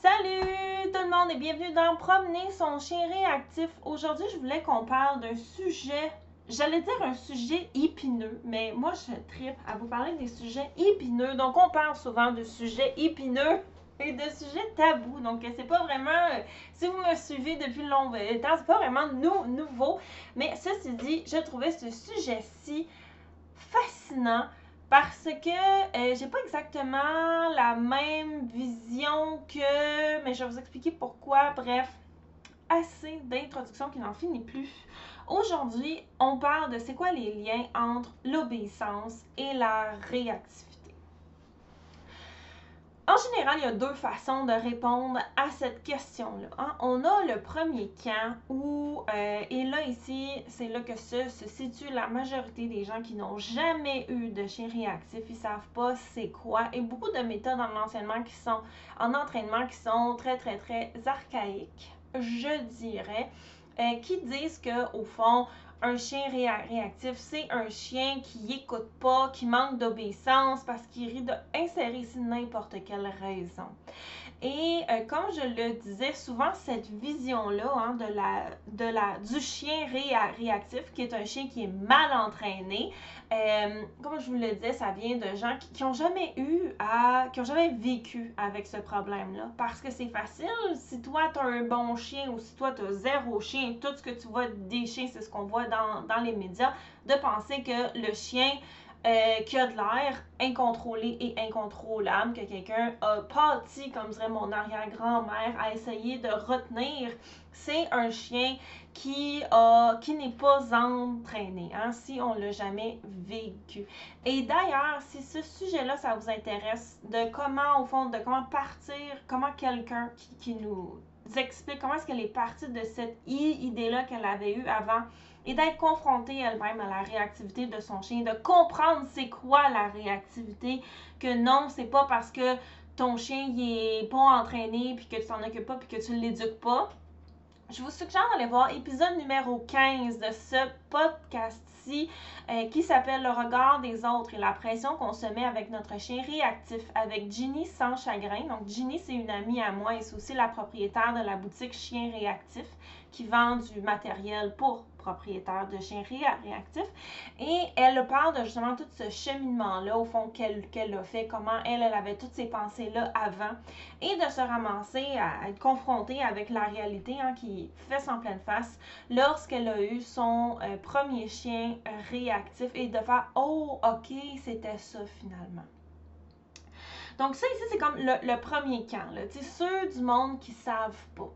Salut tout le monde et bienvenue dans Promener son chien réactif. Aujourd'hui, je voulais qu'on parle d'un sujet, j'allais dire un sujet épineux, mais moi je tripe à vous parler des sujets épineux. Donc on parle souvent de sujets épineux et de sujets tabous. Donc c'est pas vraiment, euh, si vous me suivez depuis longtemps, c'est pas vraiment nouveau. Mais ceci dit, je trouvais ce sujet-ci fascinant parce que euh, j'ai pas exactement la même vision que. Mais je vais vous expliquer pourquoi. Bref, assez d'introduction qui n'en finit plus. Aujourd'hui, on parle de c'est quoi les liens entre l'obéissance et la réactivité. En général, il y a deux façons de répondre à cette question-là. Hein. On a le premier camp où, euh, et là ici, c'est là que se, situe la majorité des gens qui n'ont jamais eu de chien réactif, ils savent pas c'est quoi, et beaucoup de méthodes en qui sont, en entraînement qui sont très très très archaïques, je dirais, euh, qui disent que au fond, un chien réactif, c'est un chien qui écoute pas, qui manque d'obéissance parce qu'il rit d'insérer ici n'importe quelle raison. Et euh, comme je le disais, souvent cette vision-là hein, de la, de la, du chien réactif, qui est un chien qui est mal entraîné, euh, comme je vous le disais, ça vient de gens qui n'ont jamais eu à, qui ont jamais vécu avec ce problème-là. Parce que c'est facile, si toi tu as un bon chien ou si toi tu as zéro chien, tout ce que tu vois des chiens, c'est ce qu'on voit dans, les médias, de penser que le chien euh, qui a de l'air incontrôlé et incontrôlable, que quelqu'un a parti, comme dirait mon arrière-grand-mère, à essayer de retenir, c'est un chien qui, a, qui n'est pas entraîné, hein, si on l'a jamais vécu. Et d'ailleurs, si ce sujet-là, ça vous intéresse, de comment, au fond, de comment partir, comment quelqu'un qui, qui nous explique comment est-ce qu'elle est partie de cette idée-là qu'elle avait eue avant et d'être confrontée elle-même à la réactivité de son chien, de comprendre c'est quoi la réactivité, que non, c'est pas parce que ton chien il est pas entraîné puis que tu t'en occupes pas puis que tu l'éduques pas. Je vous suggère d'aller voir épisode numéro 15 de ce podcast-ci euh, qui s'appelle Le regard des autres et la pression qu'on se met avec notre chien réactif avec Ginny sans chagrin. Donc Ginny, c'est une amie à moi et c'est aussi la propriétaire de la boutique Chien Réactif qui vend du matériel pour propriétaire de chiens réactifs. Et elle parle de justement tout ce cheminement-là, au fond, qu'elle a fait, comment elle, elle avait toutes ces pensées-là avant, et de se ramasser à, être confrontée avec la réalité hein, qui fait son pleine face lorsqu'elle a eu son euh, premier chien réactif et de faire Oh, ok, c'était ça finalement. Donc ça ici, c'est comme le, premier camp, là, ceux du monde qui savent pas.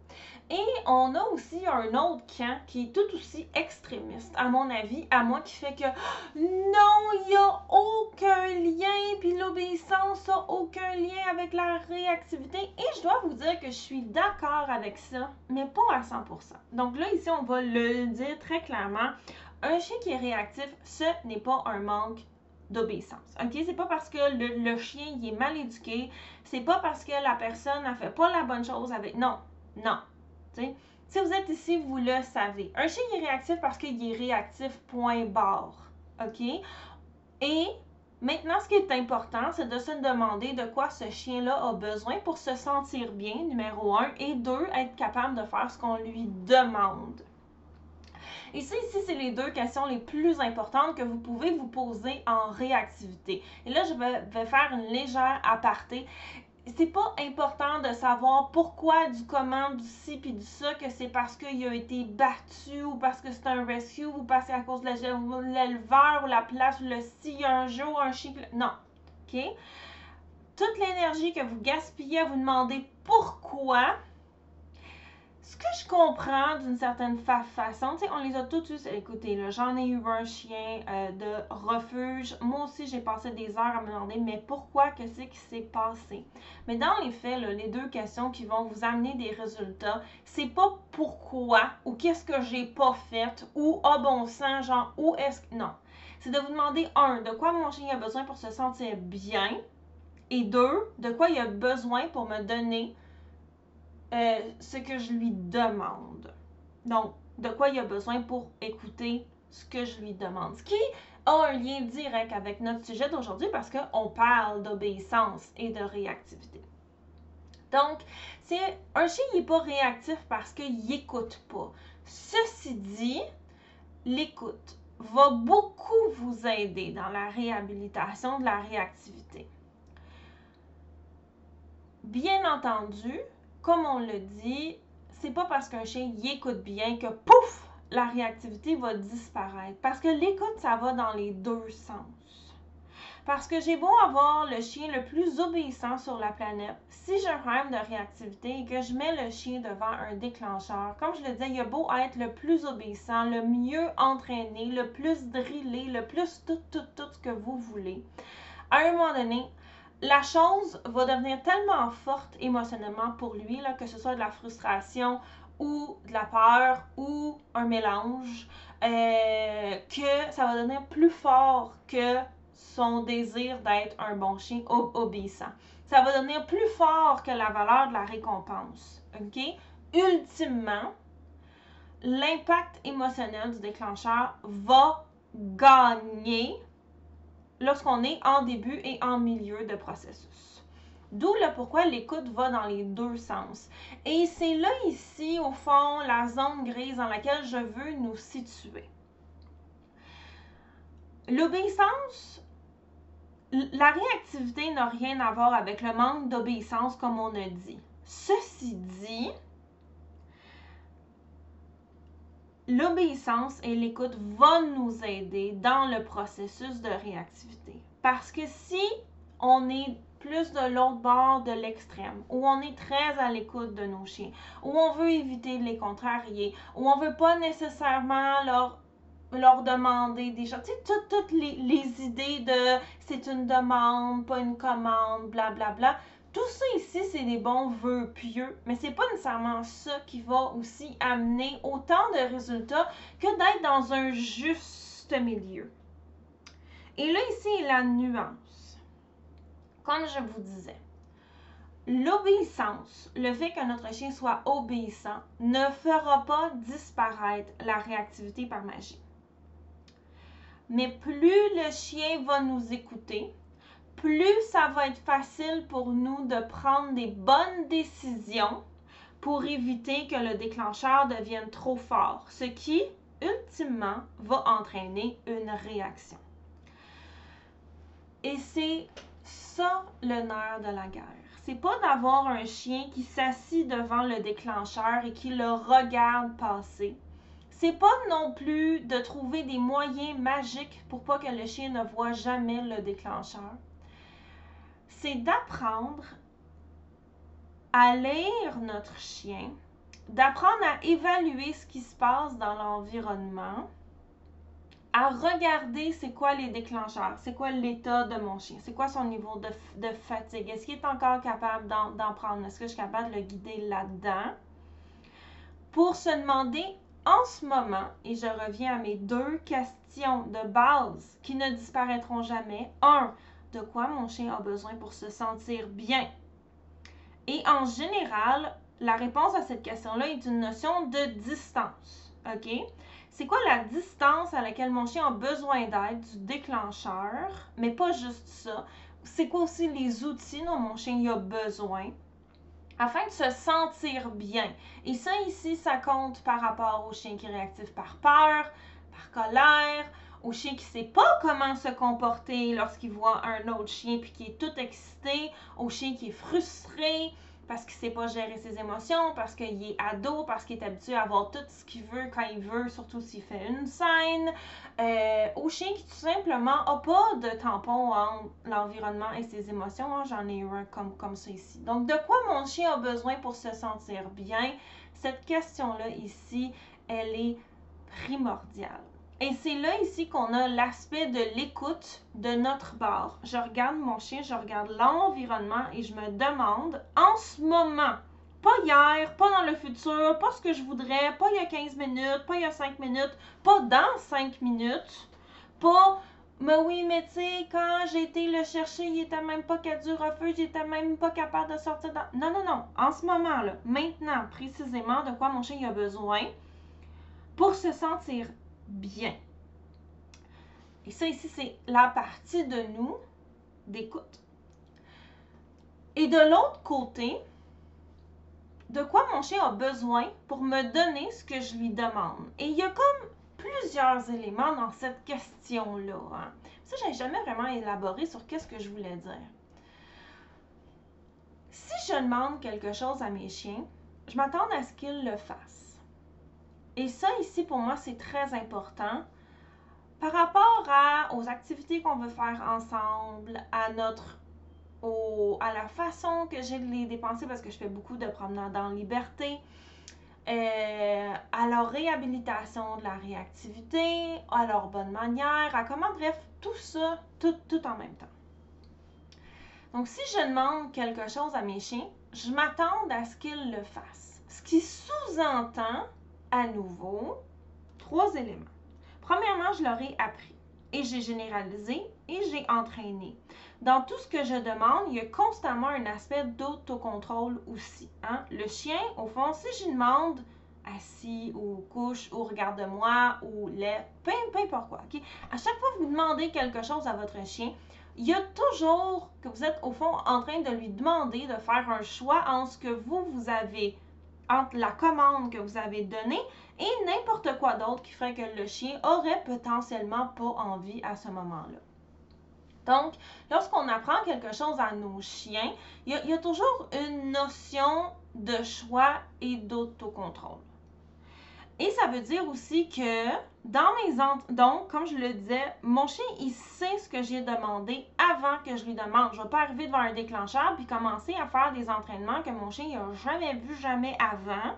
Et on a aussi un autre camp qui est tout aussi extrémiste, à mon avis, à moi, qui fait que non, il n'y a aucun lien, puis l'obéissance n'a aucun lien avec la réactivité. Et je dois vous dire que je suis d'accord avec ça, mais pas à 100%. Donc là, ici, on va le dire très clairement. Un chien qui est réactif, ce n'est pas un manque d'obéissance. OK? C'est pas parce que le, chien il est mal éduqué, c'est pas parce que la personne n'a fait pas la bonne chose avec. Non, non. Si vous êtes ici, vous le savez. Un chien est réactif parce qu'il est réactif, point barre. OK? Et maintenant, ce qui est important, c'est de se demander de quoi ce chien-là a besoin pour se sentir bien, numéro un, et deux, être capable de faire ce qu'on lui demande. Et ça, ici, c'est les deux questions les plus importantes que vous pouvez vous poser en réactivité. Et là, je vais, faire une légère aparté c'est pas important de savoir pourquoi, du comment, du ci puis du ça, que c'est parce qu'il a été battu ou parce que c'est un rescue ou parce que c'est à cause de l'éleveur ou la place ou le si un jour un chien. Non. OK? Toute l'énergie que vous gaspillez à vous demander pourquoi, ce que je comprends d'une certaine façon, tu sais, on les a tous eu, écoutez, j'en ai eu un chien euh, de refuge. Moi aussi, j'ai passé des heures à me demander, mais pourquoi, qu'est-ce qui s'est passé? Mais dans les faits, les deux questions qui vont vous amener des résultats, c'est pas pourquoi ou qu'est-ce que j'ai pas fait ou ah bon sang, genre, où est-ce que. Non. C'est de vous demander, un, de quoi mon chien a besoin pour se sentir bien, et deux, de quoi il a besoin pour me donner euh, ce que je lui demande. Donc, de quoi il a besoin pour écouter ce que je lui demande. Ce qui a un lien direct avec notre sujet d'aujourd'hui parce qu'on parle d'obéissance et de réactivité. Donc, c'est un chien n'est pas réactif parce qu'il n'écoute pas. Ceci dit, l'écoute va beaucoup vous aider dans la réhabilitation de la réactivité. Bien entendu, comme on le dit, c'est pas parce qu'un chien y écoute bien que pouf, la réactivité va disparaître. Parce que l'écoute, ça va dans les deux sens. Parce que j'ai beau avoir le chien le plus obéissant sur la planète, si j'ai un problème de réactivité et que je mets le chien devant un déclencheur, comme je le disais, il a beau être le plus obéissant, le mieux entraîné, le plus drillé, le plus tout, tout, tout ce que vous voulez. À un moment donné, la chose va devenir tellement forte émotionnellement pour lui, que ce soit de la frustration ou de la peur ou un mélange, euh, que ça va devenir plus fort que son désir d'être un bon chien obéissant. Ça va devenir plus fort que la valeur de la récompense. OK? Ultimement, l'impact émotionnel du déclencheur va gagner lorsqu'on est en début et en milieu de processus. D'où le pourquoi l'écoute va dans les deux sens. Et c'est là ici, au fond, la zone grise dans laquelle je veux nous situer. L'obéissance, la réactivité n'a rien à voir avec le manque d'obéissance comme on a dit. Ceci dit, l'obéissance et l'écoute vont nous aider dans le processus de réactivité. Parce que si on est plus de l'autre bord de l'extrême, où on est très à l'écoute de nos chiens, où on veut éviter de les contrarier, où on veut pas nécessairement leur leur demander des choses. Tu sais, toutes, toutes les, les, idées de c'est une demande, pas une commande, blablabla. Bla, bla. Tout ça ici, c'est des bons vœux pieux, mais c'est pas nécessairement ça qui va aussi amener autant de résultats que d'être dans un juste milieu. Et là, ici la nuance. Comme je vous disais, l'obéissance, le fait que notre chien soit obéissant, ne fera pas disparaître la réactivité par magie. Mais plus le chien va nous écouter, plus ça va être facile pour nous de prendre des bonnes décisions pour éviter que le déclencheur devienne trop fort, ce qui, ultimement, va entraîner une réaction. Et c'est ça le nerf de la guerre. C'est pas d'avoir un chien qui s'assit devant le déclencheur et qui le regarde passer. C'est pas non plus de trouver des moyens magiques pour pas que le chien ne voit jamais le déclencheur c'est d'apprendre à lire notre chien, d'apprendre à évaluer ce qui se passe dans l'environnement, à regarder c'est quoi les déclencheurs, c'est quoi l'état de mon chien, c'est quoi son niveau de, fatigue, est-ce qu'il est encore capable d'en prendre, est-ce que je suis capable de le guider là-dedans, pour se demander en ce moment, et je reviens à mes deux questions de base qui ne disparaîtront jamais. Un, de quoi mon chien a besoin pour se sentir bien. Et en général, la réponse à cette question-là est une notion de distance. OK? C'est quoi la distance à laquelle mon chien a besoin d'aide du déclencheur, mais pas juste ça. C'est quoi aussi les outils dont mon chien a besoin afin de se sentir bien? Et ça ici, ça compte par rapport au chien qui est réactif par peur, par colère, au chien qui sait pas comment se comporter lorsqu'il voit un autre chien puis qui est tout excité, au chien qui est frustré parce qu'il sait pas gérer ses émotions, parce qu'il est ado, parce qu'il est habitué à avoir tout ce qu'il veut quand il veut, surtout s'il fait une scène, euh, au chien qui tout simplement a pas de tampon entre l'environnement et ses émotions. Hein, j'en ai un comme, comme ça ici. Donc, de quoi mon chien a besoin pour se sentir bien? Cette question-là ici, elle est primordiale. Et c'est là ici qu'on a l'aspect de l'écoute de notre bord. Je regarde mon chien, je regarde l'environnement et je me demande en ce moment, pas hier, pas dans le futur, pas ce que je voudrais, pas il y a 15 minutes, pas il y a 5 minutes, pas dans 5 minutes, pas mais oui, mais tu sais, quand j'ai été le chercher, il était même pas qu'à du refuge, il était même pas capable de sortir dans... Non, non, non. En ce moment, là, maintenant, précisément, de quoi mon chien a besoin pour se sentir bien. Et ça ici, c'est la partie de nous d'écoute. Et de l'autre côté, de quoi mon chien a besoin pour me donner ce que je lui demande? Et il y a comme plusieurs éléments dans cette question-là. Hein. Ça, j'ai jamais vraiment élaboré sur qu'est-ce que je voulais dire. Si je demande quelque chose à mes chiens, je m'attends à ce qu'ils le fassent. Et ça, ici, pour moi, c'est très important par rapport aux activités qu'on veut faire ensemble, à notre à la façon que j'ai de les dépenser parce que je fais beaucoup de promenades en liberté, euh, à leur réhabilitation de la réactivité, à leur bonne manière, à comment, bref, tout ça, tout, tout en même temps. Donc, si je demande quelque chose à mes chiens, je m'attends à ce qu'ils le fassent. Ce qui sous-entend, à nouveau, trois éléments. Premièrement, je leur ai appris et j'ai généralisé et j'ai entraîné. Dans tout ce que je demande, il y a constamment un aspect d'autocontrôle aussi. Hein? Le chien, au fond, si je demande assis ou couche ou regarde-moi ou lait, peu, importe quoi. À chaque fois que vous demandez quelque chose à votre chien, il y a toujours que vous êtes au fond en train de lui demander de faire un choix entre ce que vous, vous avez, entre la commande que vous avez donnée et n'importe quoi d'autre qui ferait que le chien aurait potentiellement pas envie à ce moment-là. Donc, lorsqu'on apprend quelque chose à nos chiens, il y, a, toujours une notion de choix et d'autocontrôle. Et ça veut dire aussi que dans mes donc comme je le disais, mon chien il sait ce que j'ai demandé avant que je lui demande. Je ne vais pas arriver devant un déclencheur puis commencer à faire des entraînements que mon chien n'a jamais vu jamais avant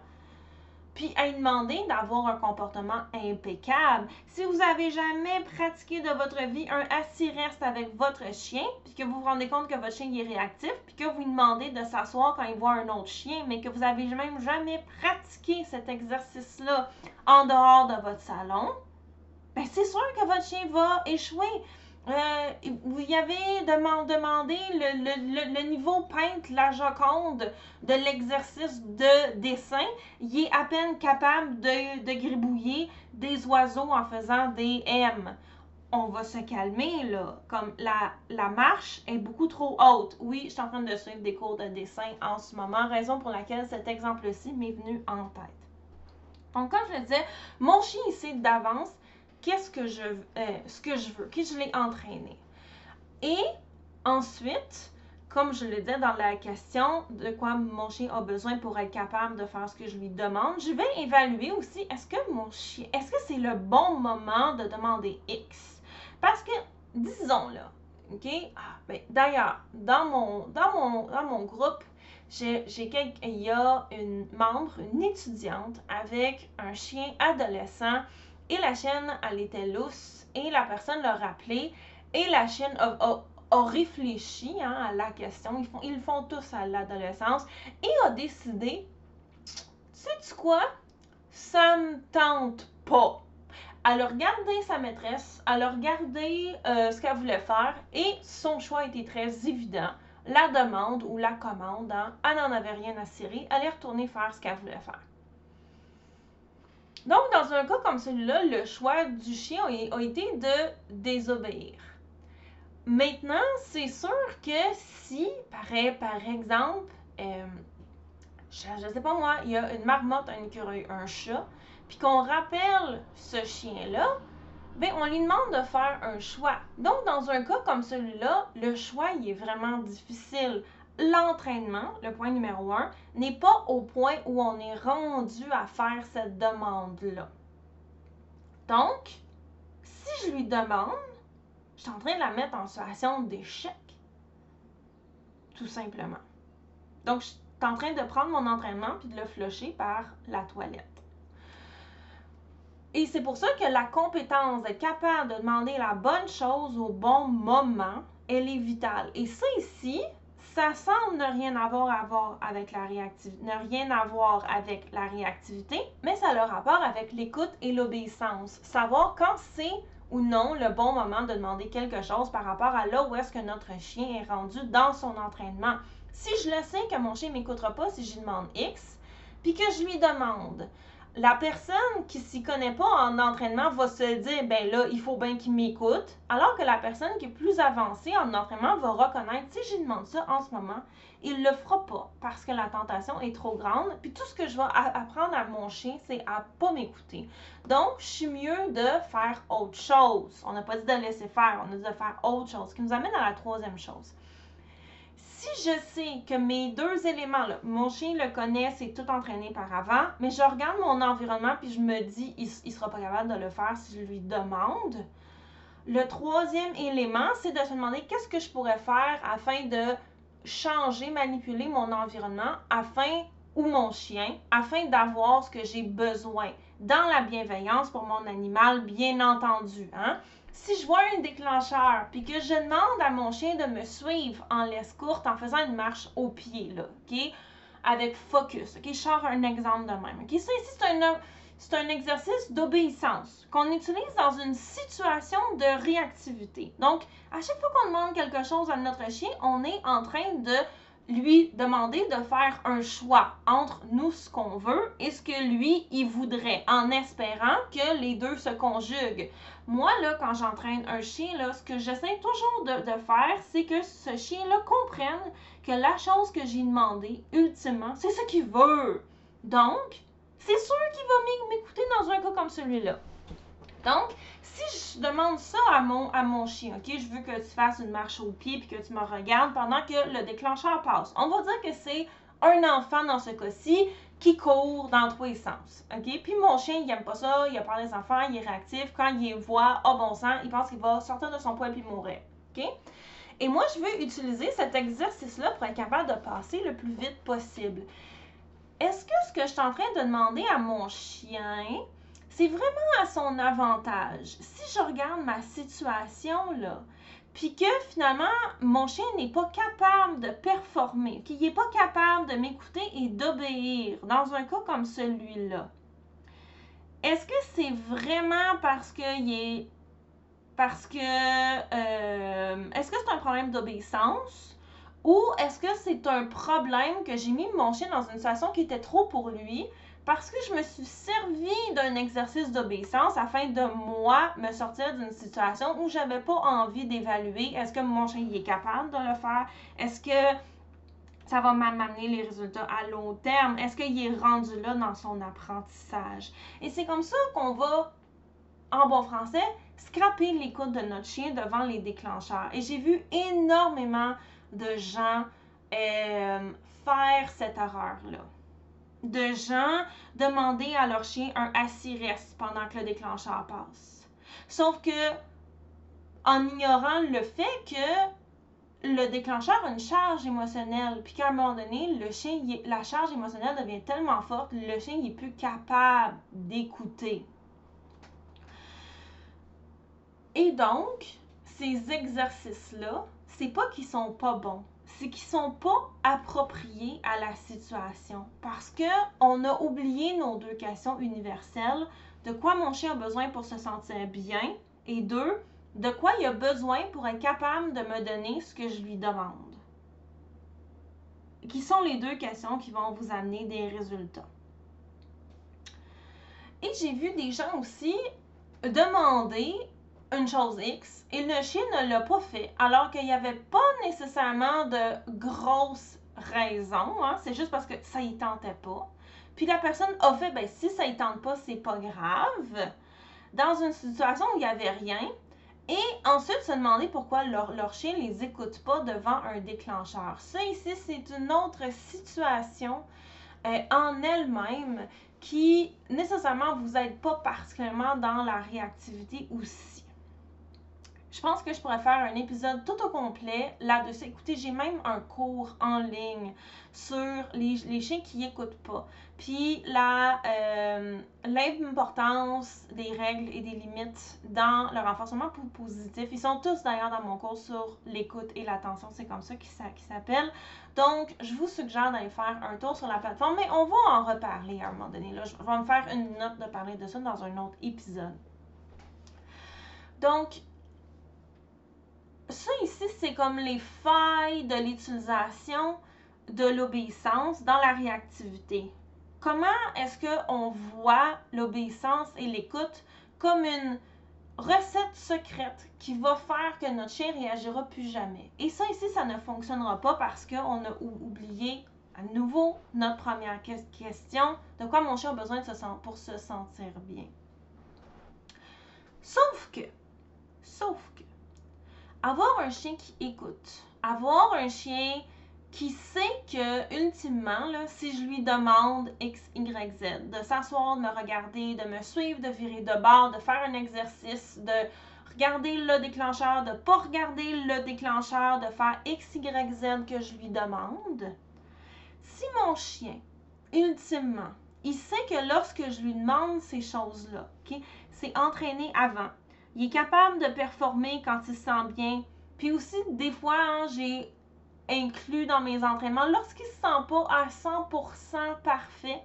puis à lui demander d'avoir un comportement impeccable. Si vous avez jamais pratiqué de votre vie un assis-reste avec votre chien, puis que vous vous rendez compte que votre chien est réactif, puis que vous lui demandez de s'asseoir quand il voit un autre chien, mais que vous avez même jamais pratiqué cet exercice-là en dehors de votre salon, ben c'est sûr que votre chien va échouer. Euh, vous avez demandé le, niveau peintre, la joconde de l'exercice de dessin. Il est à peine capable de, de gribouiller des oiseaux en faisant des M. On va se calmer, là. Comme la, la marche est beaucoup trop haute. Oui, je suis en train de suivre des cours de dessin en ce moment, raison pour laquelle cet exemple-ci m'est venu en tête. Donc, comme je le disais, mon chien ici d'avance qu'est-ce que je, euh, ce que je veux, qui je l'ai entraîné. Et ensuite, comme je le disais dans la question de quoi mon chien a besoin pour être capable de faire ce que je lui demande, je vais évaluer aussi est-ce que mon chien, est-ce que c'est le bon moment de demander X? Parce que, disons là, OK? Ah, ben, D'ailleurs, dans mon, dans, mon, dans mon groupe, j'ai, il y a une membre, une étudiante avec un chien adolescent et la chienne, elle était lousse et la personne l'a rappelé et la chienne a, réfléchi hein, à la question. Ils font, ils font tous à l'adolescence et a décidé, sais-tu quoi? Ça me tente pas. Elle a regardé sa maîtresse, elle a regardé euh, ce qu'elle voulait faire et son choix était très évident. La demande ou la commande, hein, elle n'en avait rien à cirer, elle est retournée faire ce qu'elle voulait faire. Donc, dans un cas comme celui-là, le choix du chien a, été de désobéir. Maintenant, c'est sûr que si, par, exemple, euh, je, ne sais pas moi, il y a une marmotte, un écureuil, un chat, puis qu'on rappelle ce chien-là, ben, on lui demande de faire un choix. Donc, dans un cas comme celui-là, le choix, est vraiment difficile l'entraînement, le point numéro un, n'est pas au point où on est rendu à faire cette demande-là. Donc, si je lui demande, je suis en train de la mettre en situation d'échec. Tout simplement. Donc, je suis en train de prendre mon entraînement puis de le flusher par la toilette. Et c'est pour ça que la compétence d'être capable de demander la bonne chose au bon moment, elle est vitale. Et ça ici, ça semble ne rien avoir à voir avec la réactivité, ne rien avoir avec la réactivité, mais ça a le rapport avec l'écoute et l'obéissance. Savoir quand c'est ou non le bon moment de demander quelque chose par rapport à là où est-ce que notre chien est rendu dans son entraînement. Si je le sais que mon chien ne m'écoutera pas si je demande X, puis que je lui demande la personne qui s'y connaît pas en entraînement va se dire, ben là, il faut bien qu'il m'écoute, alors que la personne qui est plus avancée en entraînement va reconnaître, si je demande ça en ce moment, il le fera pas parce que la tentation est trop grande. Puis tout ce que je vais apprendre à mon chien, c'est à pas m'écouter. Donc, je suis mieux de faire autre chose. On n'a pas dit de laisser faire, on a dit de faire autre chose, ce qui nous amène à la troisième chose si je sais que mes deux éléments, mon chien le connaît, c'est tout entraîné par avant, mais je regarde mon environnement puis je me dis, il, ne sera pas capable de le faire si je lui demande. Le troisième élément, c'est de se demander qu'est-ce que je pourrais faire afin de changer, manipuler mon environnement, afin ou mon chien, afin d'avoir ce que j'ai besoin dans la bienveillance pour mon animal, bien entendu. Hein? Si je vois un déclencheur, puis que je demande à mon chien de me suivre en laisse courte en faisant une marche au pied, là, OK? Avec focus, OK? Je sors un exemple de même, OK? Ça ici, c'est un, c'est un exercice d'obéissance qu'on utilise dans une situation de réactivité. Donc, à chaque fois qu'on demande quelque chose à notre chien, on est en train de lui demander de faire un choix entre nous ce qu'on veut et ce que lui il voudrait en espérant que les deux se conjuguent. Moi là quand j'entraîne un chien là ce que j'essaie toujours de, de faire c'est que ce chien là comprenne que la chose que j'ai demandé ultimement c'est ce qu'il veut. Donc c'est sûr qu'il va m'écouter dans un cas comme celui-là. Donc, si je demande ça à mon, chien, OK, je veux que tu fasses une marche au pied puis que tu me regardes pendant que le déclencheur passe. On va dire que c'est un enfant dans ce cas-ci qui court dans tous les sens. OK? Puis mon chien, il aime pas ça, il a peur des enfants, il est réactif. Quand il voit, oh bon sang, il pense qu'il va sortir de son poids et mourir. OK? Et moi, je veux utiliser cet exercice-là pour être capable de passer le plus vite possible. Est-ce que ce que je suis en train de demander à mon chien, c'est vraiment à son avantage. Si je regarde ma situation, là, puis que finalement, mon chien n'est pas capable de performer, qu'il n'est pas capable de m'écouter et d'obéir dans un cas comme celui-là, est-ce que c'est vraiment parce est. Parce que. Euh, est-ce que c'est un problème d'obéissance? Ou est-ce que c'est un problème que j'ai mis mon chien dans une situation qui était trop pour lui, parce que je me suis servi d'un exercice d'obéissance afin de moi me sortir d'une situation où j'avais pas envie d'évaluer est-ce que mon chien est capable de le faire, est-ce que ça va m'amener les résultats à long terme, est-ce qu'il est rendu là dans son apprentissage. Et c'est comme ça qu'on va, en bon français, scraper l'écoute de notre chien devant les déclencheurs. Et j'ai vu énormément de gens euh, faire cette erreur-là de gens demander à leur chien un assis-reste pendant que le déclencheur passe. Sauf que, en ignorant le fait que le déclencheur a une charge émotionnelle, puis qu'à un moment donné, le chien, la charge émotionnelle devient tellement forte, le chien n'est plus capable d'écouter. Et donc, ces exercices-là, c'est pas qu'ils sont pas bons, c'est qu'ils sont pas appropriés à la situation parce que on a oublié nos deux questions universelles de quoi mon chien a besoin pour se sentir bien? Et deux de quoi il a besoin pour être capable de me donner ce que je lui demande? Qui sont les deux questions qui vont vous amener des résultats. Et j'ai vu des gens aussi demander une chose X et le chien ne l'a pas fait, alors qu'il n'y avait pas nécessairement de grosses raisons. Hein. C'est juste parce que ça y tentait pas. Puis la personne a fait, ben si ça y tente pas, c'est pas grave. Dans une situation où il n'y avait rien. Et ensuite se demander pourquoi leur, chien les écoute pas devant un déclencheur. Ça ici, c'est une autre situation euh, en elle-même qui nécessairement vous aide pas particulièrement dans la réactivité aussi. Je pense que je pourrais faire un épisode tout au complet là-dessus. Écoutez, j'ai même un cours en ligne sur les, chiens qui n'écoutent pas. Puis euh, l'importance des règles et des limites dans le renforcement positif. Ils sont tous d'ailleurs dans mon cours sur l'écoute et l'attention. C'est comme ça qu'il s'appelle. Donc, je vous suggère d'aller faire un tour sur la plateforme, mais on va en reparler à un moment donné. Je vais me faire une note de parler de ça dans un autre épisode. Donc, ça ici, c'est comme les failles de l'utilisation de l'obéissance dans la réactivité. comment est-ce qu'on voit l'obéissance et l'écoute comme une recette secrète qui va faire que notre chien réagira plus jamais? Et ça ici, ça ne fonctionnera pas parce qu'on a oublié à nouveau notre première question, de quoi mon chien a besoin pour se sentir bien. Sauf que, sauf que, avoir un chien qui écoute, avoir un chien qui sait que, ultimement, là, si je lui demande X, Y, Z, de s'asseoir, de me regarder, de me suivre, de virer de bord, de faire un exercice, de regarder le déclencheur, de pas regarder le déclencheur, de faire X, Y, Z que je lui demande, si mon chien, ultimement, il sait que lorsque je lui demande ces choses-là, c'est entraîné avant, il est capable de performer quand il se sent bien. Puis aussi, des fois, hein, j'ai inclus dans mes entraînements lorsqu'il ne se sent pas à 100% parfait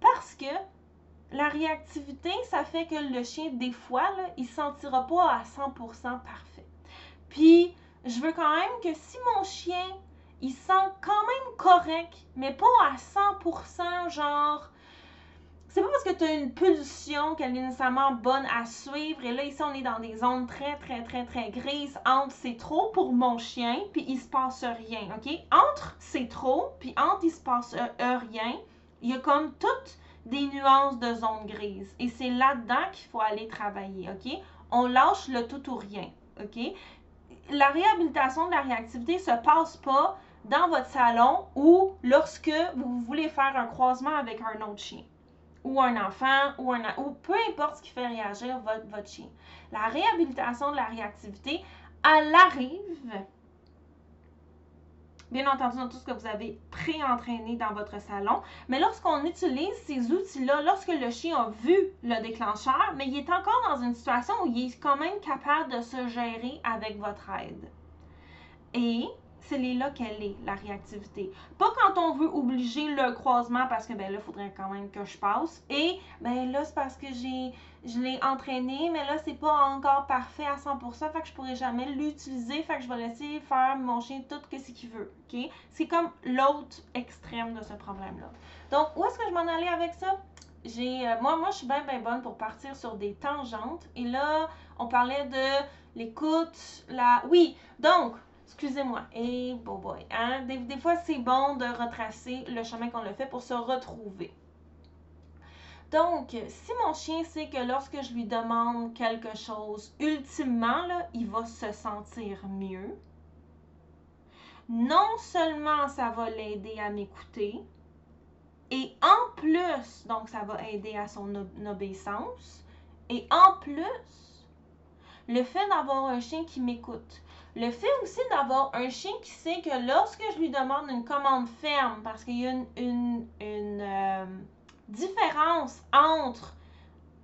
parce que la réactivité, ça fait que le chien, des fois, il ne se sentira pas à 100% parfait. Puis, je veux quand même que si mon chien, il sent quand même correct, mais pas à 100%, genre, c'est pas parce que tu as une pulsion qu'elle est nécessairement bonne à suivre. Et là, ici, on est dans des zones très, très, très, très grises. Entre c'est trop pour mon chien, puis il se passe rien, OK? Entre c'est trop, puis entre il se passe euh, rien, il y a comme toutes des nuances de zones grises. Et c'est là-dedans qu'il faut aller travailler, OK? On lâche le tout ou rien, OK? La réhabilitation de la réactivité se passe pas dans votre salon ou lorsque vous voulez faire un croisement avec un autre chien ou un enfant, ou, un, ou peu importe ce qui fait réagir votre, votre chien. La réhabilitation de la réactivité, elle arrive, bien entendu, dans tout ce que vous avez pré-entraîné dans votre salon, mais lorsqu'on utilise ces outils-là, lorsque le chien a vu le déclencheur, mais il est encore dans une situation où il est quand même capable de se gérer avec votre aide. Et c'est là qu'elle est, la réactivité. Pas quand on veut obliger le croisement parce que ben là, il faudrait quand même que je passe. Et ben là, c'est parce que j'ai je l'ai entraîné, mais là, c'est pas encore parfait à 100%, fait que je pourrais jamais l'utiliser, fait que je vais laisser faire mon chien tout ce qu'il veut, ok? C'est comme l'autre extrême de ce problème-là. Donc, où est-ce que je m'en allais avec ça? J'ai, euh, moi, moi, je suis bien, bien bonne pour partir sur des tangentes. Et là, on parlait de l'écoute, la... Oui, donc, Excusez-moi. Et bon boy. Hein? Des, fois, c'est bon de retracer le chemin qu'on a fait pour se retrouver. Donc, si mon chien sait que lorsque je lui demande quelque chose, ultimement, il va se sentir mieux, non seulement ça va l'aider à m'écouter, et en plus, donc ça va aider à son obéissance, et en plus, le fait d'avoir un chien qui m'écoute, le fait aussi d'avoir un chien qui sait que lorsque je lui demande une commande ferme, parce qu'il y a une, euh, différence entre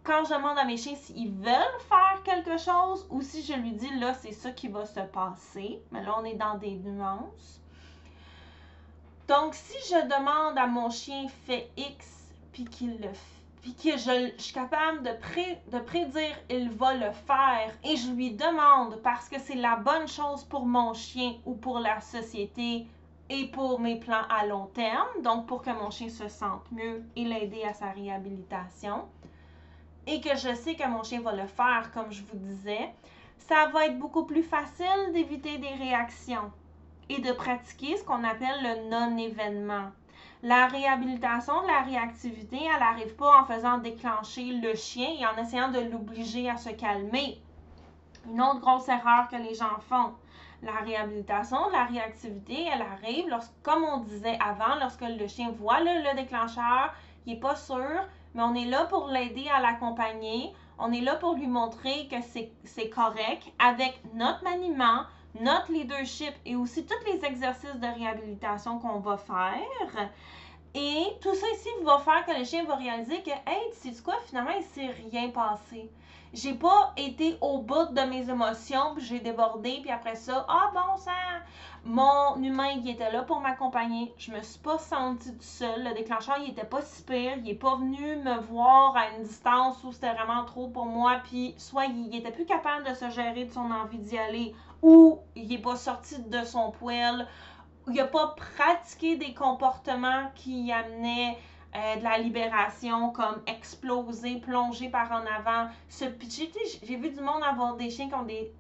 quand je demande à mes chiens s'ils veulent faire quelque chose ou si je lui dis là, c'est ça qui va se passer. Mais là, on est dans des nuances. Donc, si je demande à mon chien fait X puis qu'il le fait, puis que je, suis capable de, prédire il va le faire. Et je lui demande parce que c'est la bonne chose pour mon chien ou pour la société et pour mes plans à long terme, donc pour que mon chien se sente mieux et l'aider à sa réhabilitation, et que je sais que mon chien va le faire comme je vous disais, ça va être beaucoup plus facile d'éviter des réactions et de pratiquer ce qu'on appelle le non-événement. La réhabilitation de la réactivité, elle n'arrive pas en faisant déclencher le chien et en essayant de l'obliger à se calmer. Une autre grosse erreur que les gens font. La réhabilitation de la réactivité, elle arrive, lorsque, comme on disait avant, lorsque le chien voit le, déclencheur, il n'est pas sûr, mais on est là pour l'aider à l'accompagner. On est là pour lui montrer que c'est correct avec notre maniement, notre leadership et aussi tous les exercices de réhabilitation qu'on va faire. Et tout ça ici va faire que le chien va réaliser que, hey, tu sais quoi, finalement, il s'est rien passé. J'ai pas été au bout de mes émotions, puis j'ai débordé, puis après ça, ah bon sang, mon humain, il était là pour m'accompagner. Je me suis pas sentie tout seul. Le déclencheur, il était pas si pire. Il est pas venu me voir à une distance où c'était vraiment trop pour moi, puis soit il était plus capable de se gérer de son envie d'y aller, ou il n'est pas sorti de son poêle, il n'a pas pratiqué des comportements qui amenaient euh, de la libération, comme exploser, plonger par en avant, se pitcher. J'ai vu du monde avoir des chiens qui ont des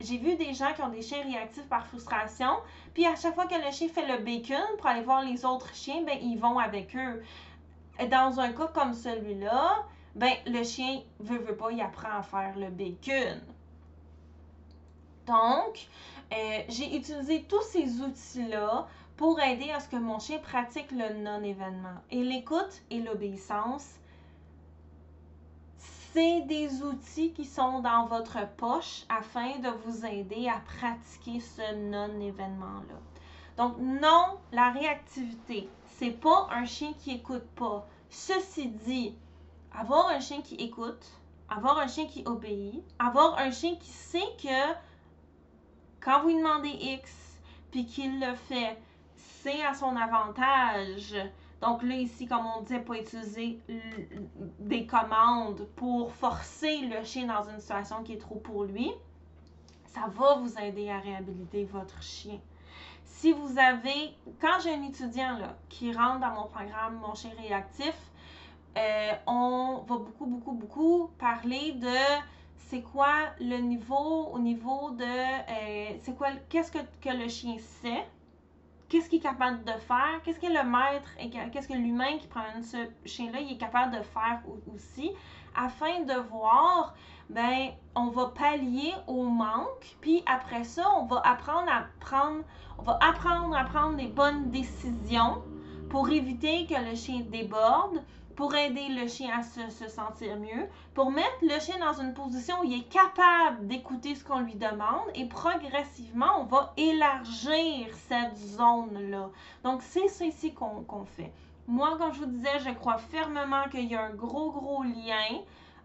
j'ai vu des gens qui ont des chiens réactifs par frustration, puis à chaque fois que le chien fait le bacon pour aller voir les autres chiens, ben ils vont avec eux. Dans un cas comme celui-là, ben le chien veut veut pas, il apprend à faire le bacon. Donc, euh, j'ai utilisé tous ces outils-là pour aider à ce que mon chien pratique le non-événement. Et l'écoute et l'obéissance, c'est des outils qui sont dans votre poche afin de vous aider à pratiquer ce non-événement-là. Donc, non, la réactivité, c'est pas un chien qui écoute pas. Ceci dit, avoir un chien qui écoute, avoir un chien qui obéit, avoir un chien qui sait que quand vous lui demandez X, puis qu'il le fait, c'est à son avantage. Donc là, ici, comme on disait, pas utiliser des commandes pour forcer le chien dans une situation qui est trop pour lui. Ça va vous aider à réhabiliter votre chien. Si vous avez, quand j'ai un étudiant là, qui rentre dans mon programme Mon chien réactif, euh, on va beaucoup, beaucoup, beaucoup parler de c'est quoi le niveau au niveau de euh, c'est quoi qu'est-ce que, le chien sait? Qu'est-ce qu'il est capable de faire, qu'est-ce que le maître et qu'est-ce que l'humain qui promène ce chien-là il est capable de faire aussi, afin de voir, ben, on va pallier au manque, puis après ça, on va apprendre à prendre, on va apprendre à prendre des bonnes décisions pour éviter que le chien déborde, pour aider le chien à se, sentir mieux, pour mettre le chien dans une position où il est capable d'écouter ce qu'on lui demande et progressivement, on va élargir cette zone-là. Donc, c'est ceci qu'on fait. Moi, comme je vous disais, je crois fermement qu'il y a un gros, gros lien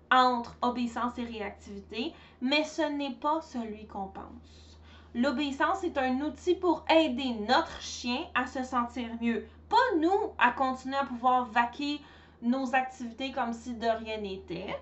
entre obéissance et réactivité, mais ce n'est pas celui qu'on pense. L'obéissance est un outil pour aider notre chien à se sentir mieux, pas nous à continuer à pouvoir vaquer nos activités comme si de rien n'était.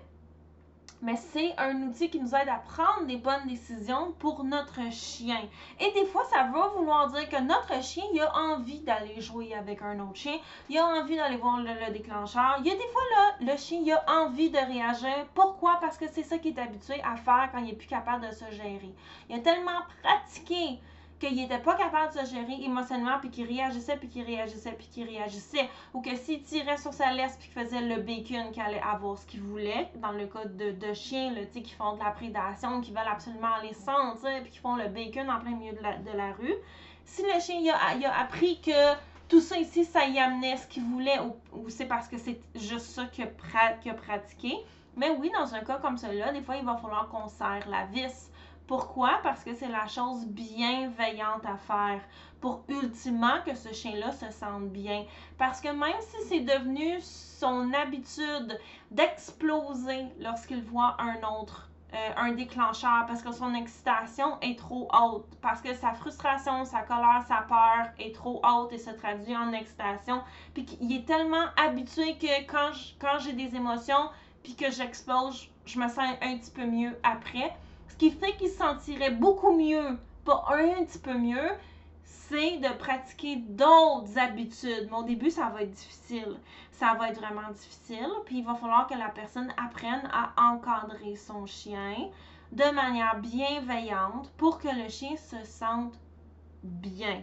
Mais c'est un outil qui nous aide à prendre des bonnes décisions pour notre chien. Et des fois, ça va vouloir dire que notre chien, il a envie d'aller jouer avec un autre chien. Il a envie d'aller voir le, déclencheur. Il y a des fois, là, le chien, il a envie de réagir. Pourquoi? Parce que c'est ça qu'il est habitué à faire quand il n'est plus capable de se gérer. Il a tellement pratiqué qu'il n'était pas capable de se gérer émotionnellement, puis qu'il réagissait, puis qu'il réagissait, puis qu'il réagissait, ou que s'il tirait sur sa laisse, puis qu'il faisait le bacon, qu'il allait avoir ce qu'il voulait, dans le cas de, de chiens, là, qui font de la prédation, qui veulent absolument aller sentir, puis qui font le bacon en plein milieu de la, de la rue, si le chien il a, a appris que tout ça ici, ça y amenait ce qu'il voulait, ou, c'est parce que c'est juste ça qu'il a, a pratiqué, mais oui, dans un cas comme celui-là, des fois, il va falloir qu'on serre la vis pourquoi? Parce que c'est la chose bienveillante à faire pour ultimement que ce chien-là se sente bien. Parce que même si c'est devenu son habitude d'exploser lorsqu'il voit un autre, euh, un déclencheur, parce que son excitation est trop haute, parce que sa frustration, sa colère, sa peur est trop haute et se traduit en excitation, puis qu'il est tellement habitué que quand quand j'ai des émotions, puis que j'explose, je me sens un petit peu mieux après. Ce qui fait qu'il se sentirait beaucoup mieux, pas un petit peu mieux, c'est de pratiquer d'autres habitudes. Mais au début, ça va être difficile. Ça va être vraiment difficile. Puis il va falloir que la personne apprenne à encadrer son chien de manière bienveillante pour que le chien se sente bien.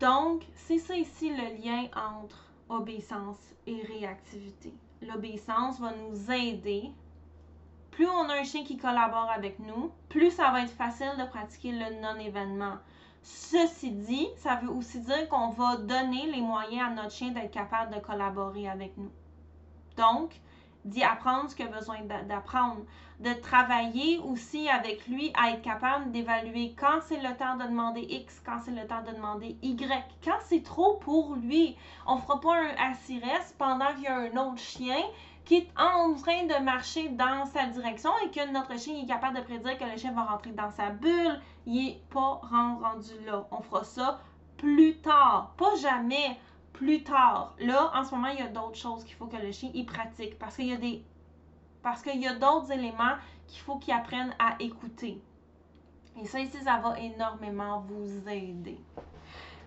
Donc, c'est ça ici le lien entre obéissance et réactivité. L'obéissance va nous aider plus on a un chien qui collabore avec nous, plus ça va être facile de pratiquer le non-événement. Ceci dit, ça veut aussi dire qu'on va donner les moyens à notre chien d'être capable de collaborer avec nous. Donc, d'y apprendre ce qu'il a besoin d'apprendre, de travailler aussi avec lui à être capable d'évaluer quand c'est le temps de demander X, quand c'est le temps de demander Y, quand c'est trop pour lui. On fera pas un assirès pendant qu'il y a un autre chien qui est en train de marcher dans sa direction et que notre chien est capable de prédire que le chien va rentrer dans sa bulle, il n'est pas rendu là. On fera ça plus tard, pas jamais, plus tard. Là, en ce moment, il y a d'autres choses qu'il faut que le chien y pratique parce qu'il y a des parce qu'il y a d'autres éléments qu'il faut qu'il apprenne à écouter. Et ça ici, ça va énormément vous aider.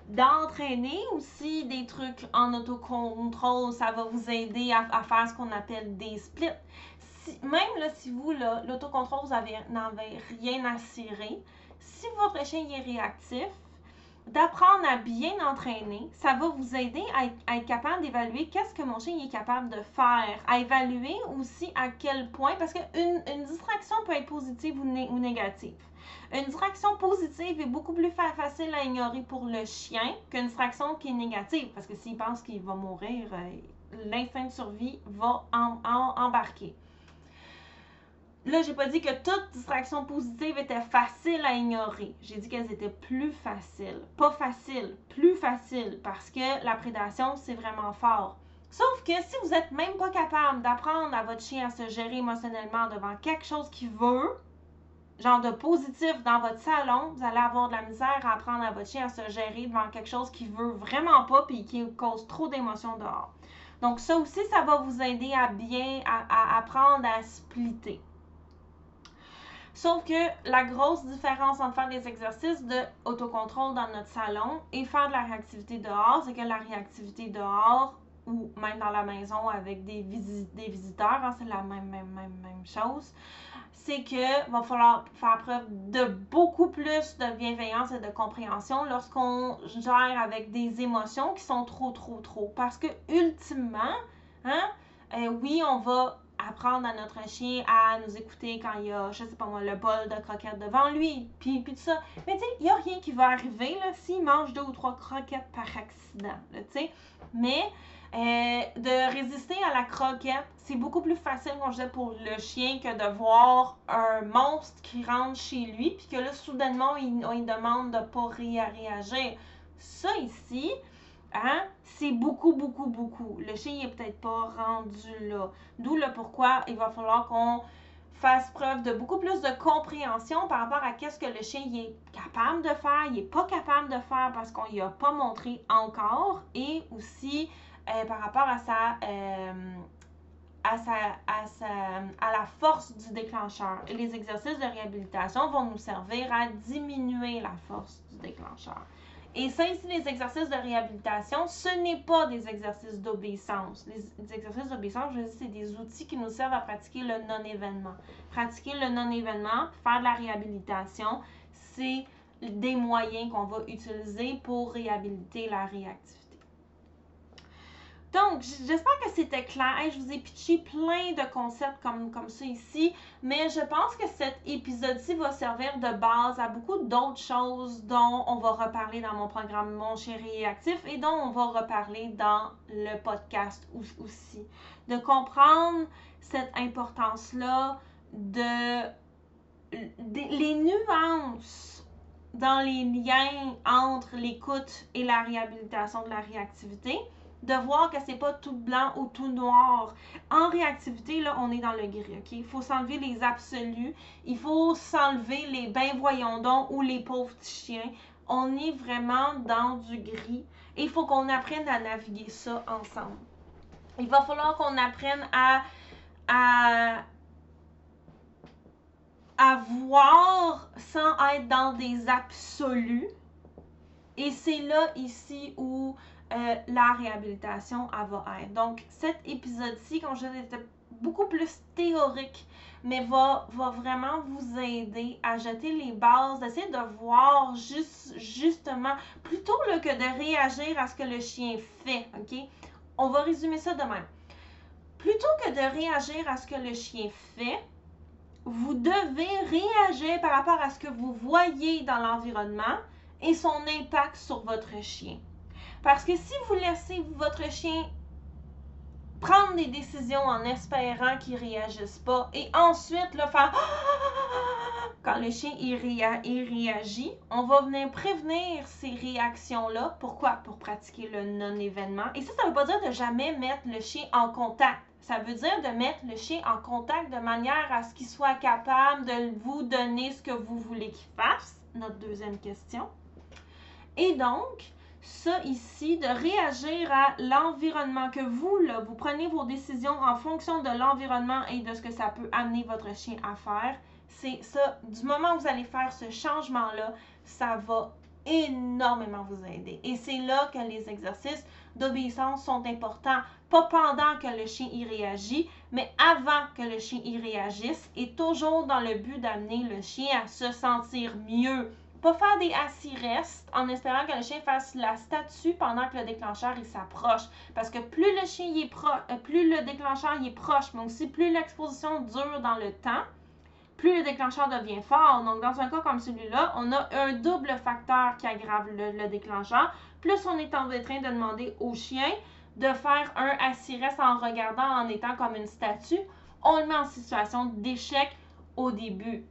D'entraîner aussi des trucs en autocontrôle. Ça va vous aider à, faire ce qu'on appelle des splits. Même là, si vous, l'autocontrôle, vous n'avez rien à cirer, si votre chien est réactif, d'apprendre à bien entraîner, ça va vous aider à être, capable d'évaluer qu'est-ce que mon chien est capable de faire, à évaluer aussi à quel point, parce qu'une une distraction peut être positive ou, négative. Une distraction positive est beaucoup plus facile à ignorer pour le chien qu'une distraction qui est négative, parce que s'il pense qu'il va mourir, euh, l'instinct de survie va embarquer. Là, j'ai pas dit que toute distraction positive était facile à ignorer. J'ai dit qu'elles étaient plus faciles. Pas facile, plus facile, parce que la prédation, c'est vraiment fort. Sauf que si vous êtes même pas capable d'apprendre à votre chien à se gérer émotionnellement devant quelque chose qu'il veut, genre de positif dans votre salon, vous allez avoir de la misère à apprendre à votre chien à se gérer devant quelque chose qu'il veut vraiment pas puis qui cause trop d'émotions dehors. Donc ça aussi, ça va vous aider à bien apprendre à splitter. Sauf que la grosse différence entre faire des exercices de autocontrôle dans notre salon et faire de la réactivité dehors, c'est que la réactivité dehors ou même dans la maison avec des, visiteurs, hein, c'est la même, même, même chose, c'est que va falloir faire preuve de beaucoup plus de bienveillance et de compréhension lorsqu'on gère avec des émotions qui sont trop, trop, trop. Parce que ultimement, hein, euh, oui, on va apprendre à notre chien à nous écouter quand il y a, je sais pas moi, le bol de croquettes devant lui, puis, tout ça. Mais tu sais, il n'y a rien qui va arriver s'il mange deux ou trois croquettes par accident. Mais euh, de résister à la croquette, c'est beaucoup plus facile, comme je pour le chien que de voir un monstre qui rentre chez lui, puis que là, soudainement, il, demande de pas réagir. Ça ici, Hein? C'est beaucoup, beaucoup, beaucoup. Le chien n'est peut-être pas rendu là. D'où le pourquoi il va falloir qu'on fasse preuve de beaucoup plus de compréhension par rapport à qu'est-ce que le chien est capable de faire, il n'est pas capable de faire parce qu'on lui a pas montré encore, et aussi euh, par rapport à sa, euh, à, à, à la force du déclencheur. Les exercices de réhabilitation vont nous servir à diminuer la force du déclencheur. Et ça, ici, les exercices de réhabilitation, ce n'est pas des exercices d'obéissance. Les, exercices d'obéissance, je dis, c'est des outils qui nous servent à pratiquer le non-événement. Pratiquer le non-événement, faire de la réhabilitation, c'est des moyens qu'on va utiliser pour réhabiliter la réactivité. Donc, j'espère que c'était clair. je vous ai pitché plein de concepts comme, comme ça ici, mais je pense que cet épisode-ci va servir de base à beaucoup d'autres choses dont on va reparler dans mon programme Mon chéri actif et dont on va reparler dans le podcast aussi. De comprendre cette importance-là de, les nuances dans les liens entre l'écoute et la réhabilitation de la réactivité de voir que c'est pas tout blanc ou tout noir. En réactivité, là, on est dans le gris, OK? Il faut s'enlever les absolus. Il faut s'enlever les ben voyons donc ou les pauvres petits chiens. On est vraiment dans du gris. Et il faut qu'on apprenne à naviguer ça ensemble. Il va falloir qu'on apprenne à, à, à voir sans être dans des absolus. Et c'est là, ici, où euh, la réhabilitation va être. Donc, cet épisode-ci, comme je disais, était beaucoup plus théorique, mais va, va vraiment vous aider à jeter les bases, d'essayer de voir juste, justement, plutôt que de réagir à ce que le chien fait, OK? On va résumer ça de même. Plutôt que de réagir à ce que le chien fait, vous devez réagir par rapport à ce que vous voyez dans l'environnement et son impact sur votre chien. Parce que si vous laissez votre chien prendre des décisions en espérant qu'il ne réagisse pas et ensuite le faire quand le chien il, réagit, on va venir prévenir ces réactions-là. Pourquoi? Pour pratiquer le non-événement. Et ça, ça ne veut pas dire de jamais mettre le chien en contact. Ça veut dire de mettre le chien en contact de manière à ce qu'il soit capable de vous donner ce que vous voulez qu'il fasse. Notre deuxième question. Et donc, ça ici, de réagir à l'environnement, que vous, là, vous prenez vos décisions en fonction de l'environnement et de ce que ça peut amener votre chien à faire. C'est ça, du moment où vous allez faire ce changement-là, ça va énormément vous aider. Et c'est là que les exercices d'obéissance sont importants. Pas pendant que le chien y réagit, mais avant que le chien y réagisse et toujours dans le but d'amener le chien à se sentir mieux. Pas faire des assis restes en espérant que le chien fasse la statue pendant que le déclencheur il s'approche. Parce que plus le chien est proche, euh, plus le déclencheur est proche, mais aussi plus l'exposition dure dans le temps, plus le déclencheur devient fort. Donc, dans un cas comme celui-là, on a un double facteur qui aggrave le, déclencheur. Plus on est en train de demander au chien de faire un assis en regardant en étant comme une statue, on le met en situation d'échec au début.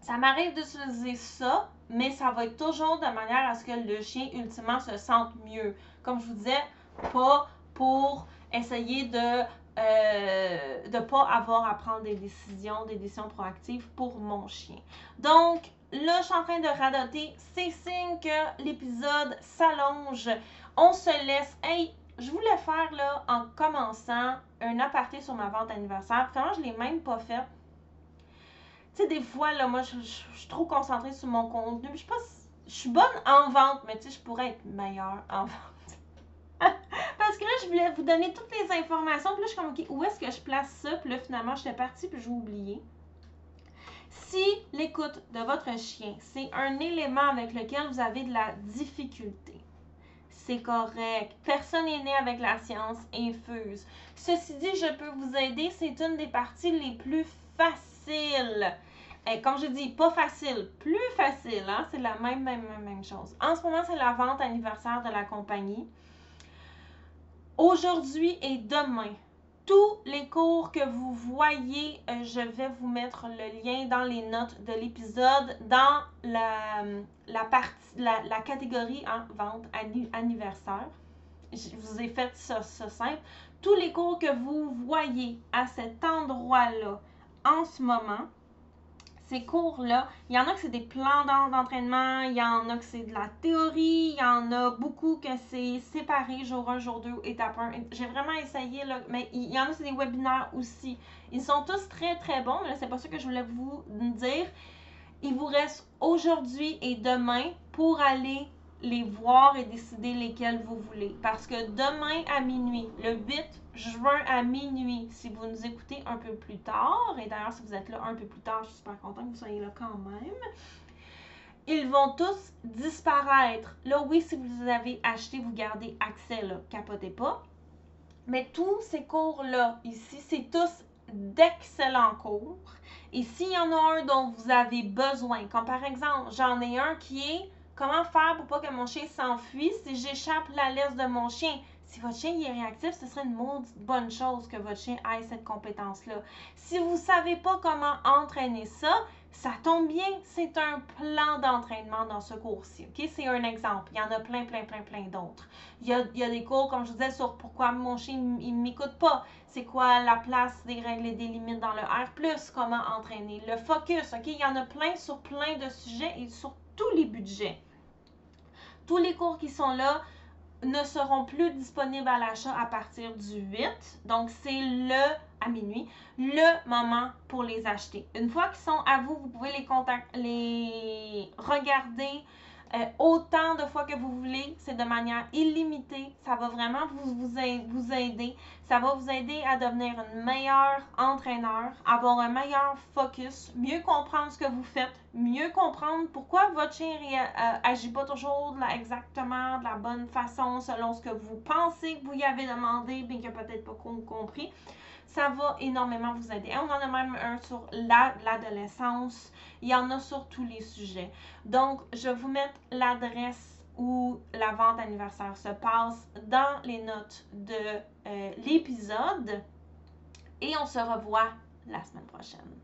Ça m'arrive d'utiliser ça, mais ça va être toujours de manière à ce que le chien ultimement se sente mieux. Comme je vous disais, pas pour essayer de euh, ne pas avoir à prendre des décisions, des décisions proactives pour mon chien. Donc, là, je suis en train de radoter. C'est signe que l'épisode s'allonge. On se laisse. Hey, je voulais faire, là, en commençant, un aparté sur ma vente anniversaire. Finalement, je ne l'ai même pas fait. Tu sais, des fois, là, moi, je, suis trop concentrée sur mon contenu. Je sais pas je suis bonne en vente, mais tu sais, je pourrais être meilleure en vente. Parce que là, je voulais vous donner toutes les informations. Puis là, je suis comme, OK, où est-ce que je place ça? Puis là, finalement, j'étais partie, puis j'ai oublié. Si l'écoute de votre chien, c'est un élément avec lequel vous avez de la difficulté, c'est correct. Personne n'est né avec la science infuse. Ceci dit, je peux vous aider. C'est une des parties les plus faciles. Et comme je dis, pas facile, plus facile, hein? c'est la même, même, même chose. En ce moment, c'est la vente anniversaire de la compagnie aujourd'hui et demain. Tous les cours que vous voyez, euh, je vais vous mettre le lien dans les notes de l'épisode, dans la, partie, la, catégorie en vente anniversaire. Je vous ai fait ça simple. Tous les cours que vous voyez à cet endroit-là en ce moment, ces cours-là, il y en a que c'est des plans d'entraînement, il y en a que c'est de la théorie, il y en a beaucoup que c'est séparé jour 1, jour 2, étape 1. J'ai vraiment essayé, là, mais il y en a c'est des webinaires aussi. Ils sont tous très très bons, mais c'est pas ça que je voulais vous dire. Il vous reste aujourd'hui et demain pour aller les voir et décider lesquels vous voulez. Parce que demain à minuit, le 8 juin à minuit, si vous nous écoutez un peu plus tard, et d'ailleurs si vous êtes là un peu plus tard, je suis super contente que vous soyez là quand même, ils vont tous disparaître. Là, oui, si vous avez acheté, vous gardez accès, capotez pas. Mais tous ces cours-là, ici, c'est tous d'excellents cours. Et s'il y en a un dont vous avez besoin, comme par exemple, j'en ai un qui est Comment faire pour pas que mon chien s'enfuit? Si j'échappe la laisse de mon chien? Si votre chien est réactif, ce serait une bonne chose que votre chien ait cette compétence-là. Si vous ne savez pas comment entraîner ça, ça tombe bien, c'est un plan d'entraînement dans ce cours-ci. C'est un exemple. Il y en a plein, plein, plein, plein d'autres. Il y, a, il y a des cours, comme je vous disais, sur pourquoi mon chien ne m'écoute pas. C'est quoi la place des règles et des limites dans le R+, comment entraîner le focus. OK? Il y en a plein sur plein de sujets et sur tous les budgets. Tous les cours qui sont là ne seront plus disponibles à l'achat à partir du 8. Donc, c'est le, à minuit, le moment pour les acheter. Une fois qu'ils sont à vous, vous pouvez les, les regarder, euh, autant de fois que vous voulez. C'est de manière illimitée. Ça va vraiment vous, vous, vous aider. Ça va vous aider à devenir une meilleure entraîneur, avoir un meilleur focus, mieux comprendre ce que vous faites, mieux comprendre pourquoi votre chien euh, agit pas toujours exactement de la bonne façon selon ce que vous pensez que vous y avez demandé, bien qu'il n'a peut-être pas compris ça va énormément vous aider. On en a même un sur l'adolescence. Il y en a sur tous les sujets. Donc, je vais vous mettre l'adresse où la vente anniversaire se passe dans les notes de euh, l'épisode. Et on se revoit la semaine prochaine.